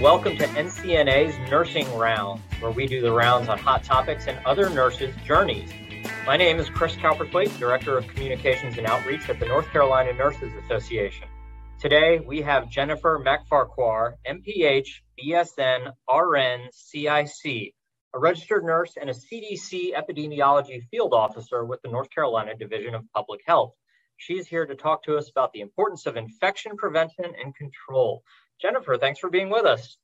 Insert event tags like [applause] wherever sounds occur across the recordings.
welcome to NCNA's Nursing Rounds, where we do the rounds on hot topics and other nurses' journeys. My name is Chris Cowperthwaite, Director of Communications and Outreach at the North Carolina Nurses Association. Today, we have Jennifer McFarquhar, MPH, BSN, RN, CIC, a registered nurse and a CDC epidemiology field officer with the North Carolina Division of Public Health. She's here to talk to us about the importance of infection prevention and control. Jennifer, thanks for being with us.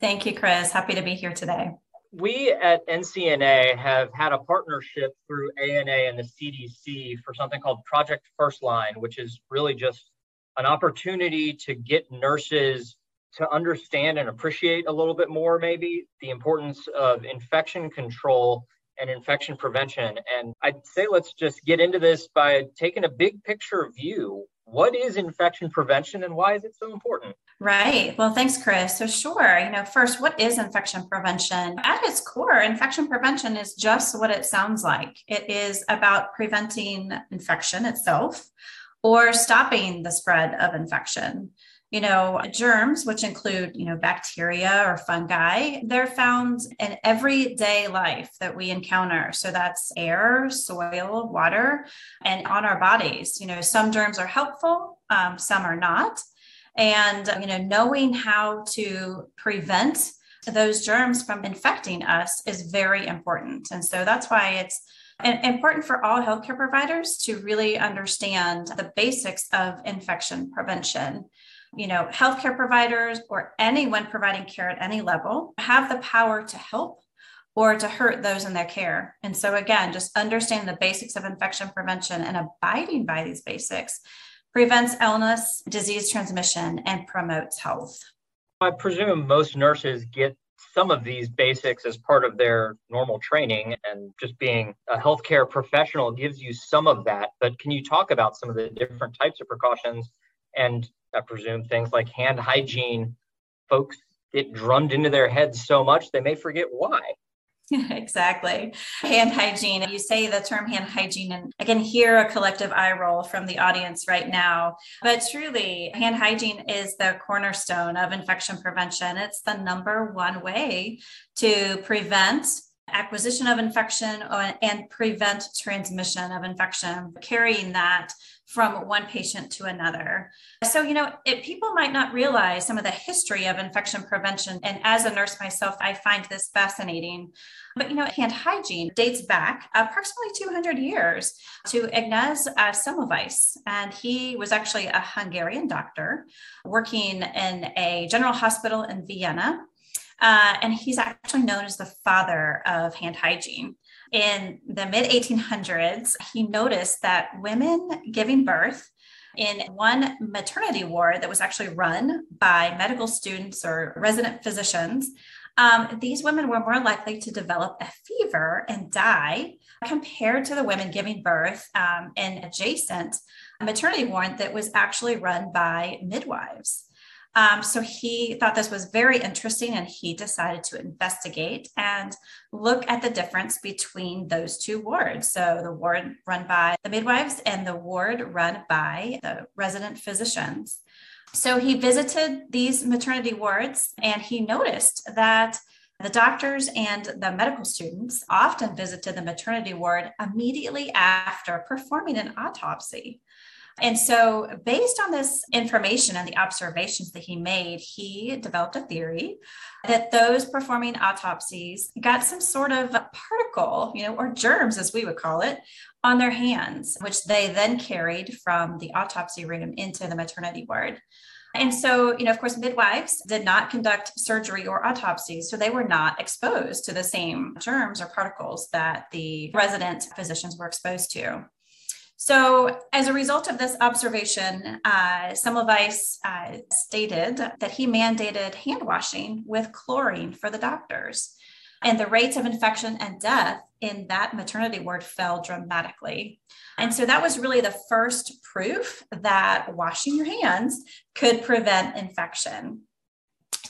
Thank you, Chris. Happy to be here today. We at NCNA have had a partnership through ANA and the CDC for something called Project First Line, which is really just an opportunity to get nurses to understand and appreciate a little bit more, maybe, the importance of infection control and infection prevention. And I'd say let's just get into this by taking a big picture view. What is infection prevention and why is it so important? Right. Well, thanks, Chris. So, sure, you know, first, what is infection prevention? At its core, infection prevention is just what it sounds like it is about preventing infection itself or stopping the spread of infection you know germs which include you know bacteria or fungi they're found in everyday life that we encounter. So that's air soil water and on our bodies. You know some germs are helpful um, some are not. And you know knowing how to prevent those germs from infecting us is very important. And so that's why it's important for all healthcare providers to really understand the basics of infection prevention you know, healthcare providers or anyone providing care at any level have the power to help or to hurt those in their care. And so, again, just understanding the basics of infection prevention and abiding by these basics prevents illness, disease transmission, and promotes health. I presume most nurses get some of these basics as part of their normal training, and just being a healthcare professional gives you some of that. But can you talk about some of the different types of precautions and I presume things like hand hygiene, folks get drummed into their heads so much they may forget why. [laughs] exactly. Hand hygiene. You say the term hand hygiene, and I can hear a collective eye roll from the audience right now. But truly, hand hygiene is the cornerstone of infection prevention. It's the number one way to prevent acquisition of infection uh, and prevent transmission of infection, carrying that from one patient to another. So, you know, it, people might not realize some of the history of infection prevention. And as a nurse myself, I find this fascinating. But, you know, hand hygiene dates back approximately 200 years to Ignaz uh, Semmelweis. And he was actually a Hungarian doctor working in a general hospital in Vienna. Uh, and he's actually known as the father of hand hygiene in the mid 1800s, he noticed that women giving birth in one maternity ward that was actually run by medical students or resident physicians, um, these women were more likely to develop a fever and die compared to the women giving birth um, in adjacent maternity ward that was actually run by midwives. Um, so he thought this was very interesting and he decided to investigate and look at the difference between those two wards. So the ward run by the midwives and the ward run by the resident physicians. So he visited these maternity wards and he noticed that the doctors and the medical students often visited the maternity ward immediately after performing an autopsy. And so, based on this information and the observations that he made, he developed a theory that those performing autopsies got some sort of particle, you know, or germs, as we would call it, on their hands, which they then carried from the autopsy room into the maternity ward. And so, you know, of course, midwives did not conduct surgery or autopsies, so they were not exposed to the same germs or particles that the resident physicians were exposed to. So, as a result of this observation, uh, Semmelweis uh, stated that he mandated hand washing with chlorine for the doctors. And the rates of infection and death in that maternity ward fell dramatically. And so that was really the first proof that washing your hands could prevent infection.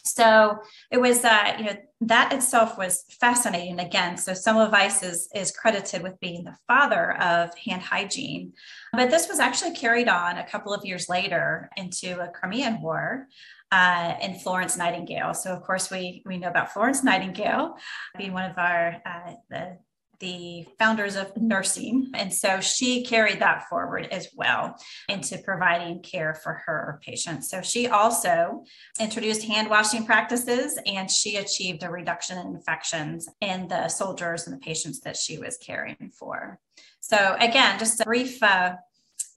So it was, uh, you know, that itself was fascinating again. So Semmelweis is, is credited with being the father of hand hygiene. But this was actually carried on a couple of years later into a Crimean War. uh, Florence Nightingale. So, of course, we we know about Florence Nightingale being one of our uh, the the founders of nursing. And so she carried that forward as well into providing care for her patients. So she also introduced hand washing practices and she achieved a reduction in infections in the soldiers and the patients that she was caring for. So, again, just a brief uh,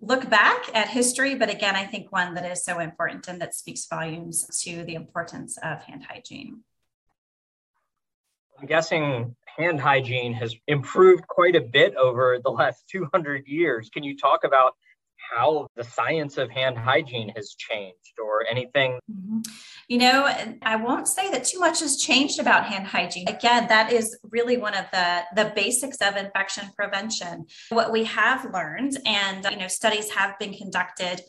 look back at history, but again, I think one that is so important and that speaks volumes to the importance of hand hygiene. I'm guessing hand hygiene has improved quite a bit over the last [laughs] 200 years. Can you talk about how the science of hand hygiene has changed or anything? Mm-hmm. You know, I won't say that too much has changed about hand hygiene. Again, that is really one of the, the basics of infection prevention. What we have learned, and you know, studies have been conducted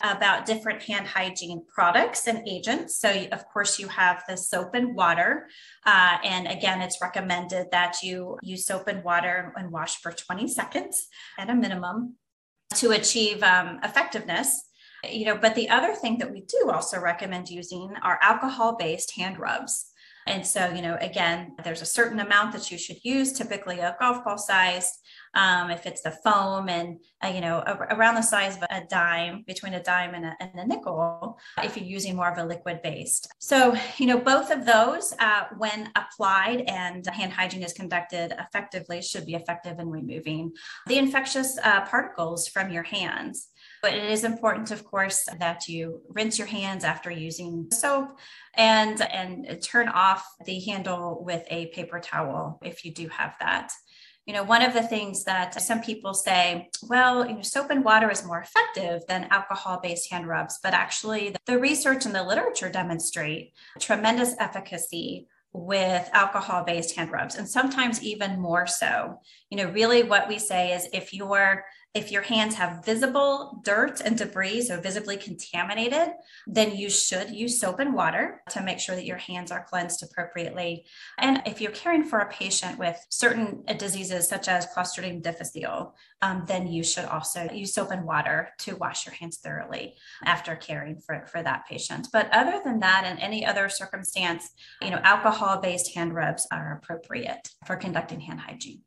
about different hand hygiene products and agents. So, of course, you have the soap and water. Uh, and again, it's recommended that you use soap and water and wash for 20 seconds at a minimum to achieve um, effectiveness. You know, but the other thing that we do also recommend using are alcohol based hand rubs. And so, you know, again, there's a certain amount that you should use, typically a golf ball size. Um, if it's the foam and, uh, you know, a- around the size of a dime, between a dime and a, and a, nickel, if you're using more of a liquid based. So, you know, both of those, uh, when applied and hand hygiene is conducted effectively, should be effective in removing the infectious uh, particles from your hands. But it is important, of course, that you rinse your hands after using soap and, and turn off the handle with a paper towel if you do have that. You know, one of the things that some people say, well, you know, soap and water is more effective than alcohol based hand rubs, but actually the research and the literature demonstrate tremendous efficacy with alcohol based hand rubs and sometimes even more so you know really what we say is if you're if your hands have visible dirt and debris, so visibly contaminated, then you should use soap and water to make sure that your hands are cleansed appropriately. And if you're caring for a patient with certain diseases such as Clostridium difficile, um, then you should also use soap and water to wash your hands thoroughly after caring for, for that patient. But other than that, in any other circumstance, you know, alcohol-based hand rubs are appropriate for conducting hand hygiene.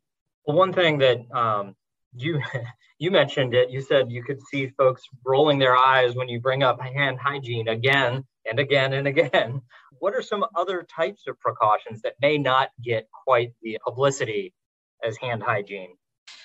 Well, one thing that um, you [laughs] you mentioned it. You said you could see folks rolling their eyes when you bring up hand hygiene again and again and again. [laughs] What are some other types of precautions that may not get quite the publicity as hand hygiene?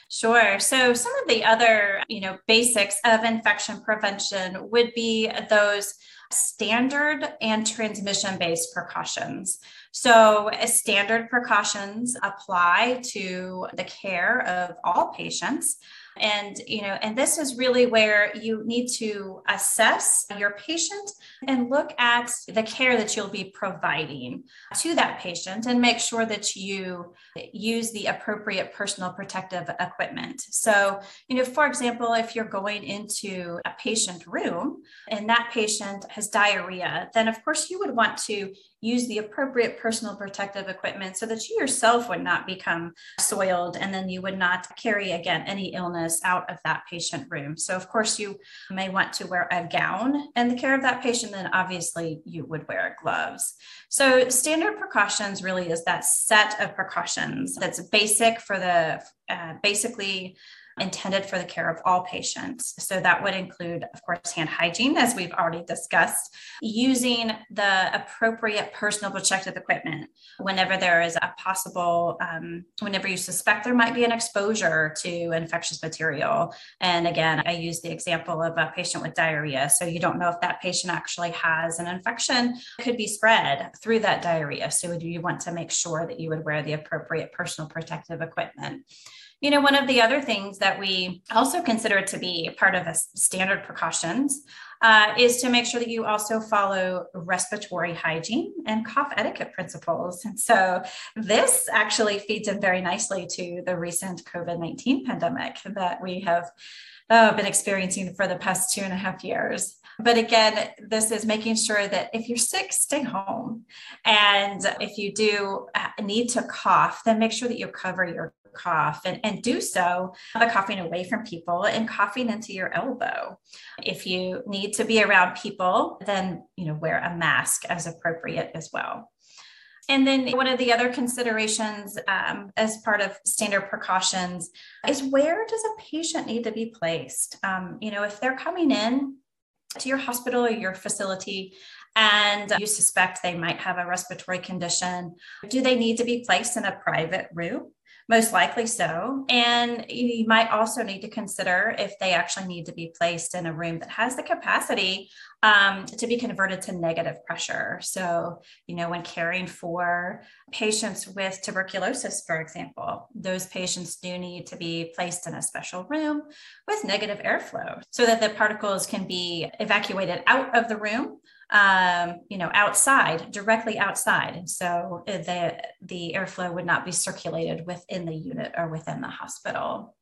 Sure. So some of the other, you know, basics of infection prevention would be those standard and transmission based precautions. So, standard precautions apply to the care of all patients and you know and this is really where you need to assess your patient and look at the care that you'll be providing to that patient and make sure that you use the appropriate personal protective equipment. So you know for example if you're going into a patient room and that patient has diarrhea then of course you would want to use the appropriate personal protective equipment so that you yourself would not become soiled and then you would not carry again any illness out of that patient room. So, of course, you may want to wear a gown in the care of that patient, then obviously you would wear gloves. So, standard precautions really is that set of precautions that's basic for the uh, basically intended for the care of all patients. So that would include, of course, hand hygiene, as we've already discussed, using the appropriate personal protective equipment whenever there is a possible, um, whenever you suspect there might be an exposure to infectious material. And again, I use the example of a patient with diarrhea. So you don't know if that patient actually has an infection, could be spread through that diarrhea. So you want to make sure that you would wear the appropriate personal protective equipment. You know, one of the other things that we also consider to be part of the standard precautions uh, is to make sure that you also follow respiratory hygiene and cough etiquette principles. And so this actually feeds in very nicely to the recent COVID 19 pandemic that we have uh, been experiencing for the past two and a half years. But again, this is making sure that if you're sick, stay home. And if you do uh, need to cough, then make sure that you cover your cough and, and do so by coughing away from people and coughing into your elbow. If you need to be around people, then you know wear a mask as appropriate as well. And then one of the other considerations um, as part of standard precautions is where does a patient need to be placed? Um, you know, if they're coming in to your hospital or your facility and you suspect they might have a respiratory condition, do they need to be placed in a private room? Most likely so. And you might also need to consider if they actually need to be placed in a room that has the capacity um, to be converted to negative pressure. So, you know, when caring for patients with tuberculosis, for example, those patients do need to be placed in a special room with negative airflow so that the particles can be evacuated out of the room um, you know, outside, directly outside. And so uh, the, the airflow would not be circulated within the unit or within the hospital.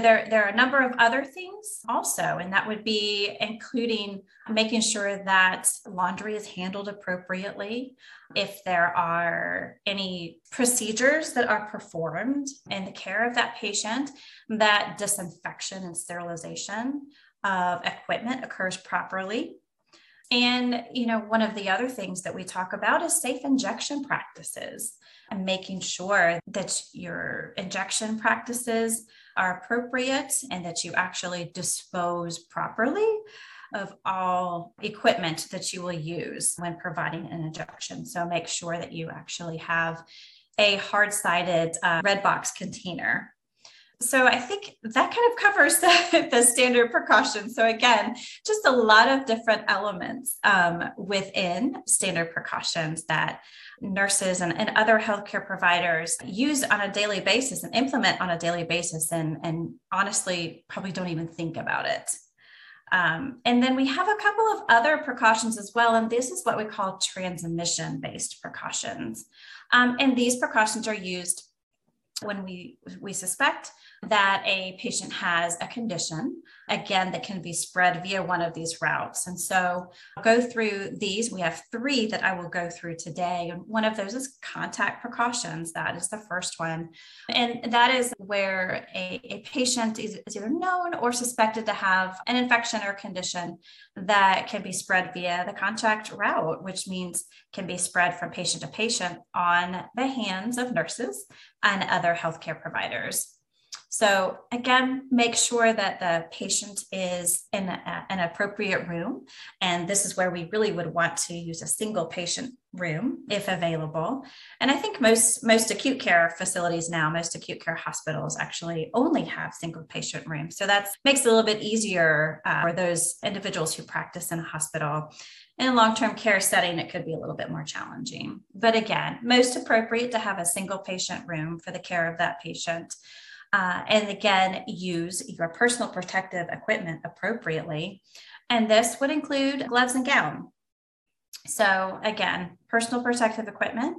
There, there are a number of other things also, and that would be including making sure that laundry is handled appropriately. If there are any procedures that are performed in the care of that patient, that disinfection and sterilization of equipment occurs properly. And, you know, one of the other things that we talk about is safe injection practices and making sure that your injection practices are appropriate and that you actually dispose properly of all equipment that you will use when providing an injection. So make sure that you actually have a hard sided uh, red box container so I think that kind of covers [laughs] the, the, standard precautions. So again, just a lot of different elements um, within standard precautions that nurses and, and other healthcare providers use on a daily basis and implement on a daily basis and, and honestly probably don't even think about it. Um, and then we have a couple of other precautions as well. And this is what we call transmission based precautions. Um, and these precautions are used when we, we suspect that a patient has a condition, again, that can be spread via one of these routes. And so I'll go through these. We have three that I will go through today. And one of those is contact precautions. That is the first one. And that is where a, a patient is, is either known or suspected to have an infection or condition that can be spread via the contact route, which means can be spread from patient to patient on the hands of nurses and other healthcare providers. So, again, make sure that the patient is in a, an appropriate room. And this is where we really would want to use a single patient room if available. And I think most, most acute care facilities now, most acute care hospitals actually only have single patient rooms. So that makes it a little bit easier uh, for those individuals who practice in a hospital. In a long term care setting, it could be a little bit more challenging. But again, most appropriate to have a single patient room for the care of that patient. Uh, and again, use your personal protective equipment appropriately. And this would include gloves and gown. So, again, personal protective equipment.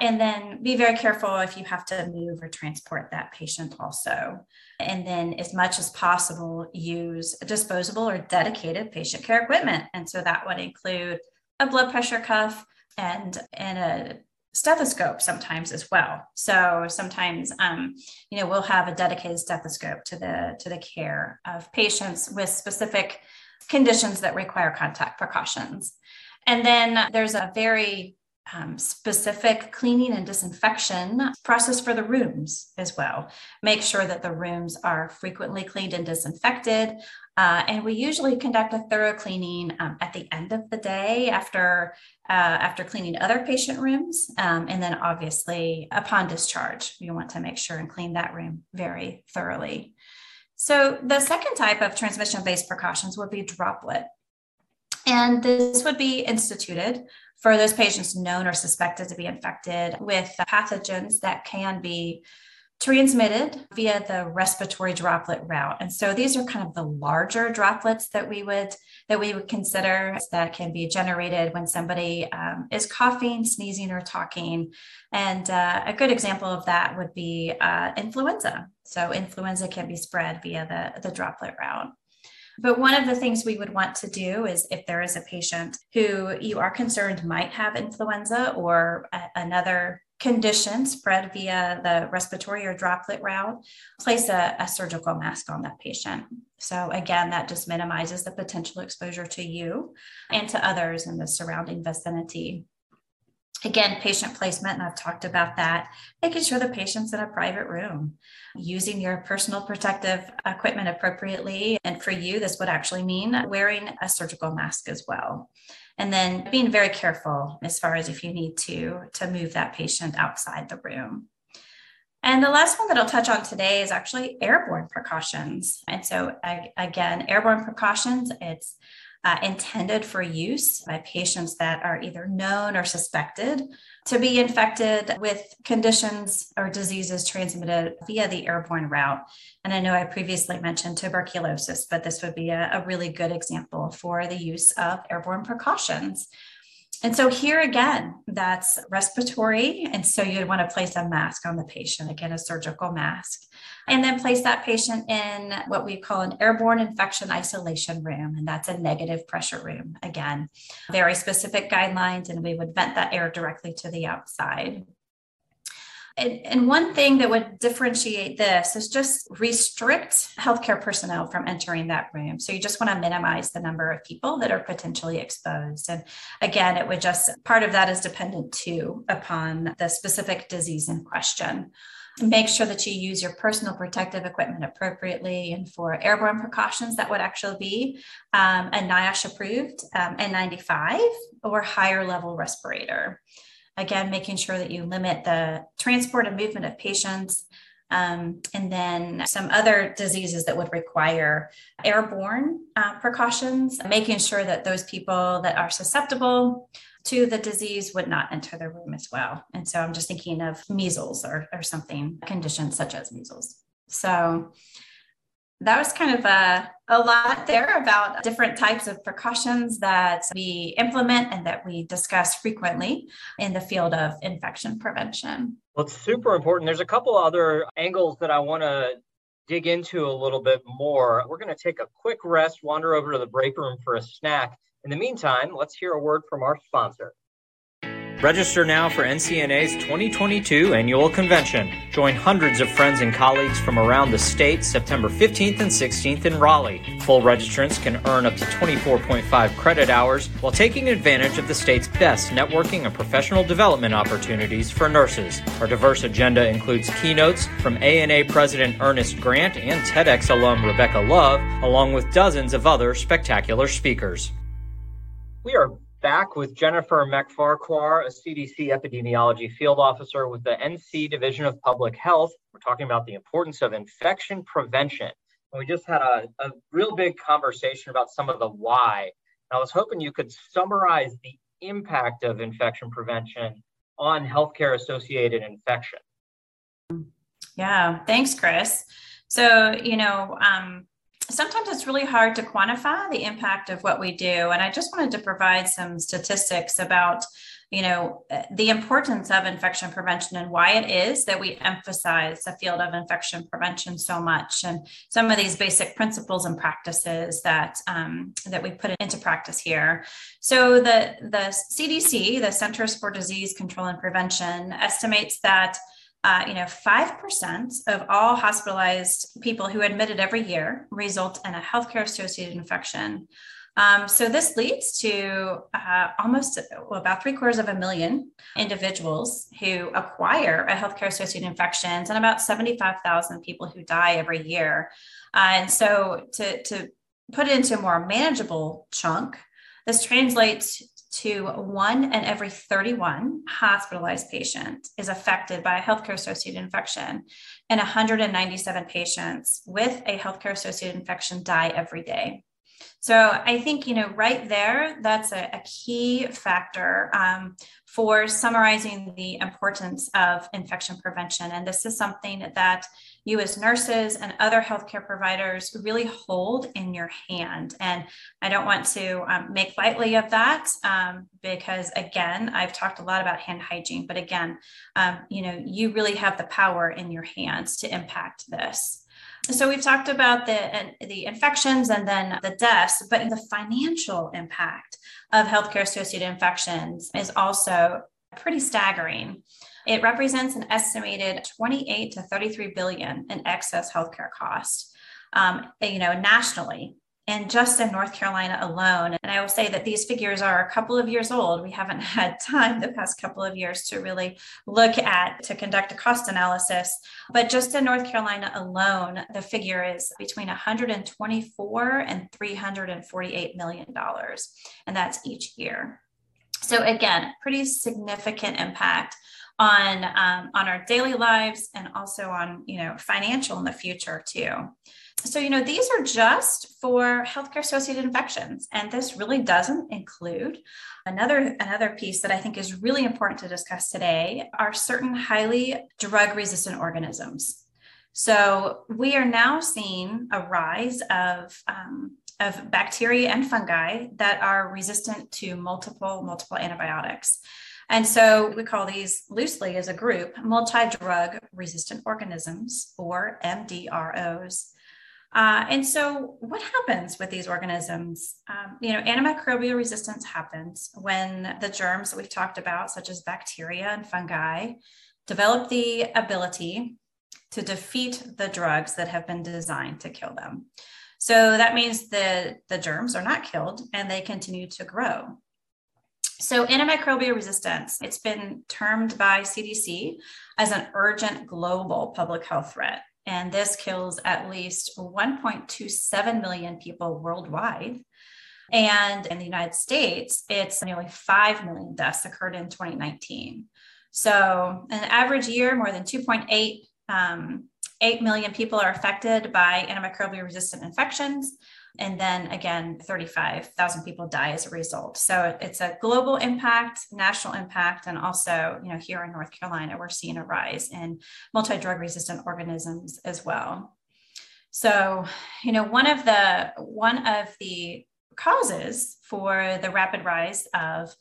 And then be very careful if you have to move or transport that patient also. And then, as much as possible, use disposable or dedicated patient care equipment. And so that would include a blood pressure cuff and, and a stethoscope sometimes as well. So sometimes, um, you know, we'll have a dedicated stethoscope to the to the care of patients with specific conditions that require contact precautions. And then there's a very um, specific cleaning and disinfection process for the rooms as well. Make sure that the rooms are frequently cleaned and disinfected. Uh, and we usually conduct a thorough cleaning um, at the end of the day after uh, after cleaning other patient rooms, um, and then obviously upon discharge, you want to make sure and clean that room very thoroughly. So the second type of transmission-based precautions would be droplet. And this would be instituted for those patients known or suspected to be infected with pathogens that can be transmitted via the respiratory droplet route. And so these are kind of the larger droplets that we would that we would consider that can be generated when somebody um, is coughing, sneezing, or talking. And uh, a good example of that would be uh, influenza. So influenza can be spread via the, the droplet route. But one of the things we would want to do is if there is a patient who you are concerned might have influenza or a, another condition spread via the respiratory or droplet route, place a, a, surgical mask on that patient. So, again, that just minimizes the potential exposure to you and to others in the surrounding vicinity. Again, patient placement, and I've talked about that, making sure the patient's in a private room, using your personal protective equipment appropriately. And for you, this would actually mean wearing a surgical mask as well. And then being very careful as far as if you need to, to move that patient outside the room. And the last one that I'll touch on today is actually airborne precautions. And so, again, airborne precautions, it's uh, intended for use by patients that are either known or suspected to be infected with conditions or diseases transmitted via the airborne route. And I know I previously mentioned tuberculosis, but this would be a, a really good example for the use of airborne precautions. And so here again, that's respiratory. And so you'd want to place a mask on the patient, again, a surgical mask, and then place that patient in what we call an airborne infection isolation room. And that's a negative pressure room. Again, very specific guidelines, and we would vent that air directly to the outside. And, and, one thing that would differentiate this is just restrict healthcare personnel from entering that room. So you just want to minimize the number of people that are potentially exposed. And again, it would just, part of that is dependent too upon the specific disease in question. Make sure that you use your personal protective equipment appropriately. And for airborne precautions, that would actually be um, a NIOSH approved um, N95 or higher level respirator. Again, making sure that you limit the transport and movement of patients. Um, and then some other diseases that would require airborne uh, precautions, making sure that those people that are susceptible to the disease would not enter the room as well. And so I'm just thinking of measles or, or something, conditions such as measles. So that was kind of a, a lot there about different types of precautions that we implement and that we discuss frequently in the field of infection prevention. Well, it's super important. There's a couple other angles that I want to dig into a little bit more. We're going to take a quick rest, wander over to the break room for a snack. In the meantime, let's hear a word from our sponsor. Register now for NCNA's 2022 annual convention. Join hundreds of friends and colleagues from around the state September 15th and 16th in Raleigh. Full registrants can earn up to 24.5 credit hours while taking advantage of the state's best networking and professional development opportunities for nurses. Our diverse agenda includes keynotes from ANA President Ernest Grant and TEDx alum Rebecca Love, along with dozens of other spectacular speakers. We are back with Jennifer McFarquhar, a CDC epidemiology field officer with the NC Division of Public Health. We're talking about the importance of infection prevention. And we just had a, a real big conversation about some of the why. And I was hoping you could summarize the impact of infection prevention on healthcare associated infection. Yeah, thanks, Chris. So, you know, um, sometimes it's really hard to quantify the impact of what we do. And I just wanted to provide some statistics about you know the importance of infection prevention and why it is that we emphasize the field of infection prevention so much and some of these basic principles and practices that um, that we put into practice here so the the cdc the centers for disease control and prevention estimates that uh, you know, 5% of all hospitalized people who admitted every year result in a healthcare associated infection. Um, so this leads to uh, almost well, about three quarters of a million individuals who acquire a healthcare associated infections and about 75,000 people who die every year. Uh, and so to, to put it into a more manageable chunk, this translates to one in every 31 hospitalized patient is affected by a healthcare associated infection, and 197 patients with a healthcare associated infection die every day. So I think, you know, right there, that's a, a key factor um, for summarizing the importance of infection prevention. And this is something that you as nurses and other healthcare providers really hold in your hand. And I don't want to um, make lightly of that um, because, again, I've talked a lot about hand hygiene, but again, um, you know, you really have the power in your hands to impact this. So we've talked about the the infections and then the deaths, but the financial impact of healthcare associated infections is also pretty staggering. It represents an estimated 28 to 33 billion in excess healthcare costs, um, you know, nationally and just in North Carolina alone. And I will say that these figures are a couple of years old. We haven't [laughs] had time the past couple of years to really look at to conduct a cost analysis. But just in North Carolina alone, the figure is between 124 and 348 million dollars, and that's each year. So again, pretty significant impact on um, on our daily lives and also on you know financial in the future too. So you know these are just for healthcare associated infections and this really doesn't include another another piece that i think is really important to discuss today are certain highly drug resistant organisms. So we are now seeing a rise of um, of bacteria and fungi that are resistant to multiple multiple antibiotics and so we call these loosely as a group multi drug resistant organisms or MDROs. Uh, and so, what happens with these organisms? Um, you know, antimicrobial resistance happens when the germs that we've talked about, such as bacteria and fungi, develop the ability to defeat the drugs that have been designed to kill them. So that means that the germs are not killed and they continue to grow. So, antimicrobial resistance, it's been termed by CDC as an urgent global public health threat. And this kills at least 1.27 million people worldwide. And in the United States, it's nearly 5 million deaths occurred in 2019. So, an average year, more than 2.8 um, 8 million people are affected by antimicrobial resistant infections. And then again, 35,000 people die as a result. So it's a global impact, national impact, and also, you know, here in North Carolina, we're seeing a rise in multi-drug resistant organisms as well. So, you know, one of the one of the causes for the rapid rise of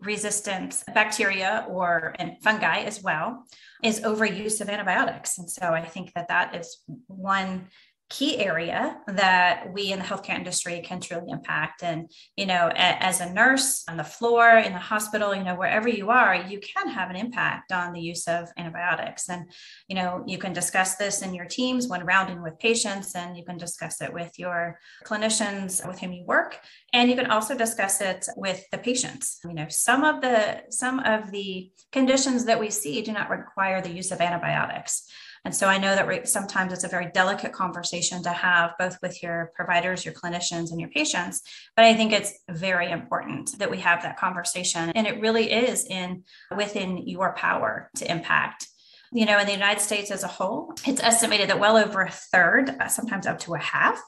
resistant bacteria or and fungi as well is overuse of antibiotics and so i think that that is one key area that we in the healthcare industry can truly impact. And you know as a nurse on the floor in the hospital you know wherever you are you can have an impact on the use of antibiotics. And you know you can discuss this in your teams when rounding with patients and you can discuss it with your clinicians with whom you work. And you can also discuss it with the patients. You know some of the some of the conditions that we see do not require the use of antibiotics and so I know that sometimes it's a very delicate conversation to have both with your providers, your clinicians, and your patients. But I think it's very important that we have that conversation. And it really is in within your power to impact you know, in the United States as a whole, it's estimated that well over a third, uh, sometimes up to a half,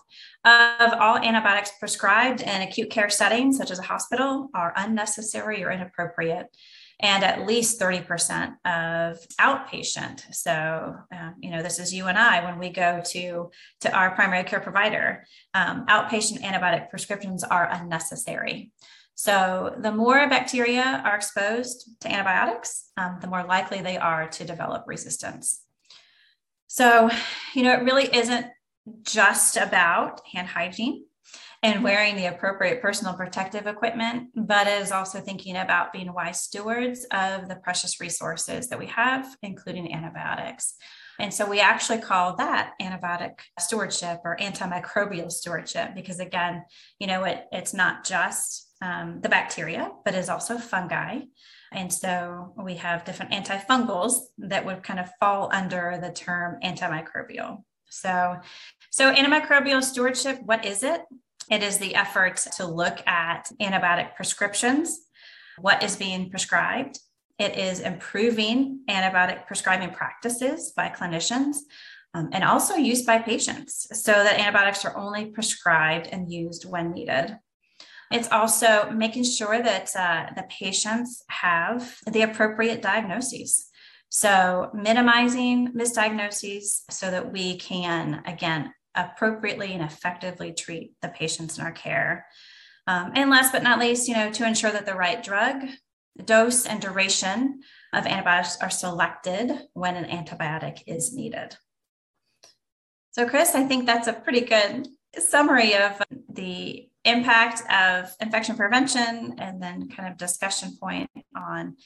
of all antibiotics prescribed in acute care settings, such as a hospital, are unnecessary or inappropriate and at least 30% of outpatient. So, uh, you know, this is you and I when we go to, to our primary care provider, um, outpatient antibiotic prescriptions are unnecessary. So, the more bacteria are exposed to antibiotics, um, the more likely they are to develop resistance. So, you know, it really isn't just about hand hygiene and wearing the appropriate personal protective equipment, but is also thinking about being wise stewards of the precious resources that we have, including antibiotics. And so we actually call that antibiotic stewardship or antimicrobial stewardship because, again, you know, it, it's not just um, the bacteria, but is also fungi. And so we have different antifungals that would kind of fall under the term antimicrobial. So, so antimicrobial stewardship, what is it? It is the effort to look at antibiotic prescriptions, what is being prescribed. It is improving antibiotic prescribing practices by clinicians um, and also used by patients so that antibiotics are only prescribed and used when needed. It's also making sure that uh, the patients have the appropriate diagnoses. So, minimizing misdiagnoses so that we can, again, appropriately and effectively treat the patients in our care. Um, and last but not least, you know, to ensure that the right drug, dose, and duration of antibiotics are selected when an antibiotic is needed. So, Chris, I think that's a pretty good summary of the impact of infection prevention and then kind of discussion point on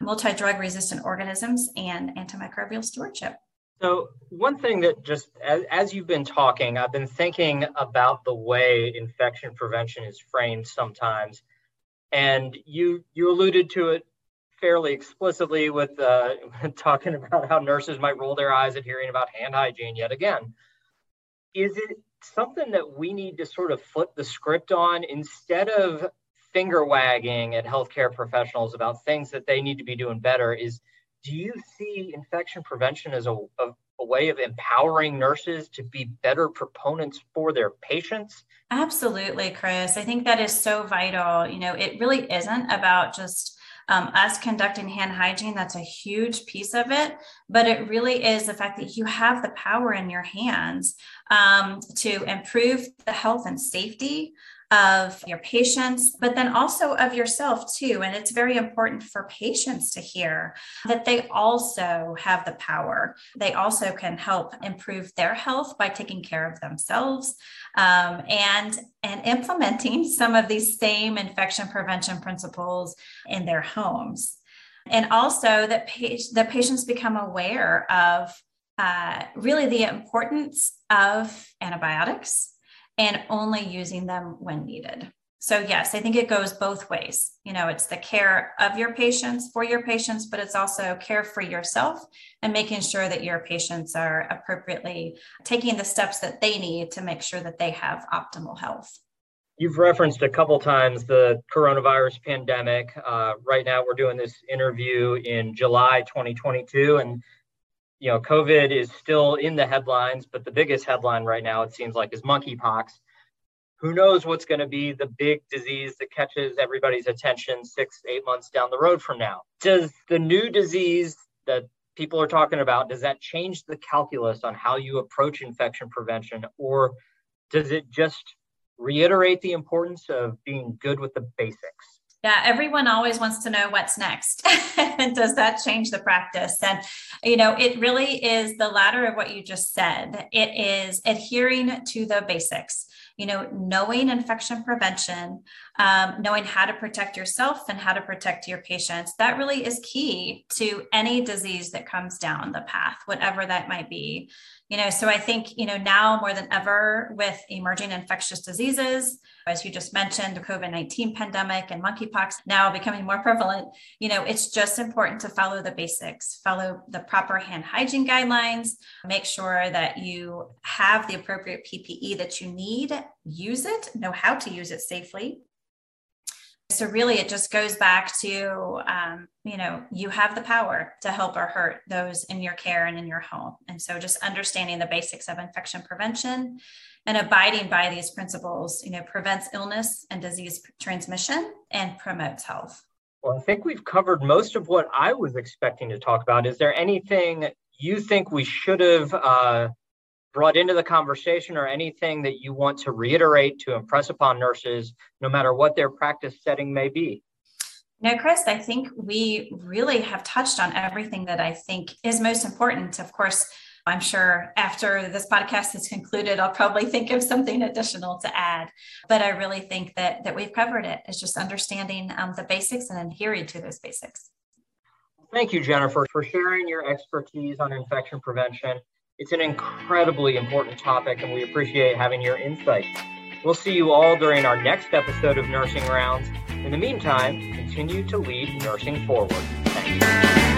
multi drug resistant organisms and antimicrobial stewardship. So, one thing that just as, as, you've been talking, I've been thinking about the way infection prevention is framed sometimes. And you you alluded to it fairly explicitly with uh, [laughs] talking about how nurses might roll their eyes at hearing about hand hygiene yet again. Is it something that we need to sort of flip the script on instead of finger wagging at healthcare professionals about things that they need to be doing better? Is do you see infection prevention as a, a, a, way of empowering nurses to be better proponents for their patients? Absolutely, Chris. I think that is so vital. You know, it really isn't about just um, us conducting hand hygiene, that's a huge piece of it. But it really is the fact that you have the power in your hands um, to improve the health and safety of your patients, but then also of yourself too. And it's very important for patients to hear that they also have the power. They also can help improve their health by taking care of themselves um, and and implementing [laughs] some of these same infection prevention principles in their homes. And also that pa- the patients become aware of uh, really the importance of antibiotics and only using them when needed. So, yes, I think it goes both ways. You know, it's the care of your patients for your patients, but it's also care for yourself and making sure that your patients are appropriately taking the steps that they need to make sure that they have optimal health. You've referenced a couple times the coronavirus pandemic. Uh, right now, we're doing this interview in July 2022, and you know, COVID is still in the headlines, but the biggest headline right now, it seems like, is monkeypox. Who knows what's going to be the big disease that catches everybody's attention six, eight months down the road from now? Does the new disease that people are talking about, does that change the calculus on how you approach infection prevention? Or does it just reiterate the importance of being good with the basics? Yeah, everyone always wants to know what's next. [laughs] and does that change the practice? And, you know, it really is the latter of what you just said. It is adhering to the basics, you know, knowing infection prevention, um, knowing how to protect yourself and how to protect your patients. That really is key to any disease that comes down the path, whatever that might be. You know, so I think, you know, now more than ever with emerging infectious diseases, as you just mentioned, the COVID 19 pandemic and monkeypox now becoming more prevalent, you know, it's just important to follow the basics, follow the proper hand hygiene guidelines, make sure that you have the appropriate PPE that you need, use it, know how to use it safely. So, really, it just goes back to, um, you know, you have the power to help or hurt those in your care and in your home. And so, just understanding the basics of infection prevention and abiding by these principles, you know, prevents illness and disease transmission and promotes health. Well, I think we've covered most of what I was expecting to talk about. Is there anything you think we should have uh, brought into the conversation or anything that you want to reiterate to impress upon nurses, no matter what their practice setting may be? No, Chris, I think we really have touched on everything that I think is most important. Of course, I'm sure after this podcast is concluded, I'll probably think of something additional to add. But I really think that that we've covered it. It's just understanding um, the basics and adhering to those basics. Thank you, Jennifer, for sharing your expertise on infection prevention. It's an incredibly important topic, and we appreciate having your insight. We'll see you all during our next episode of Nursing Rounds. In the meantime, continue to lead nursing forward. Thank you.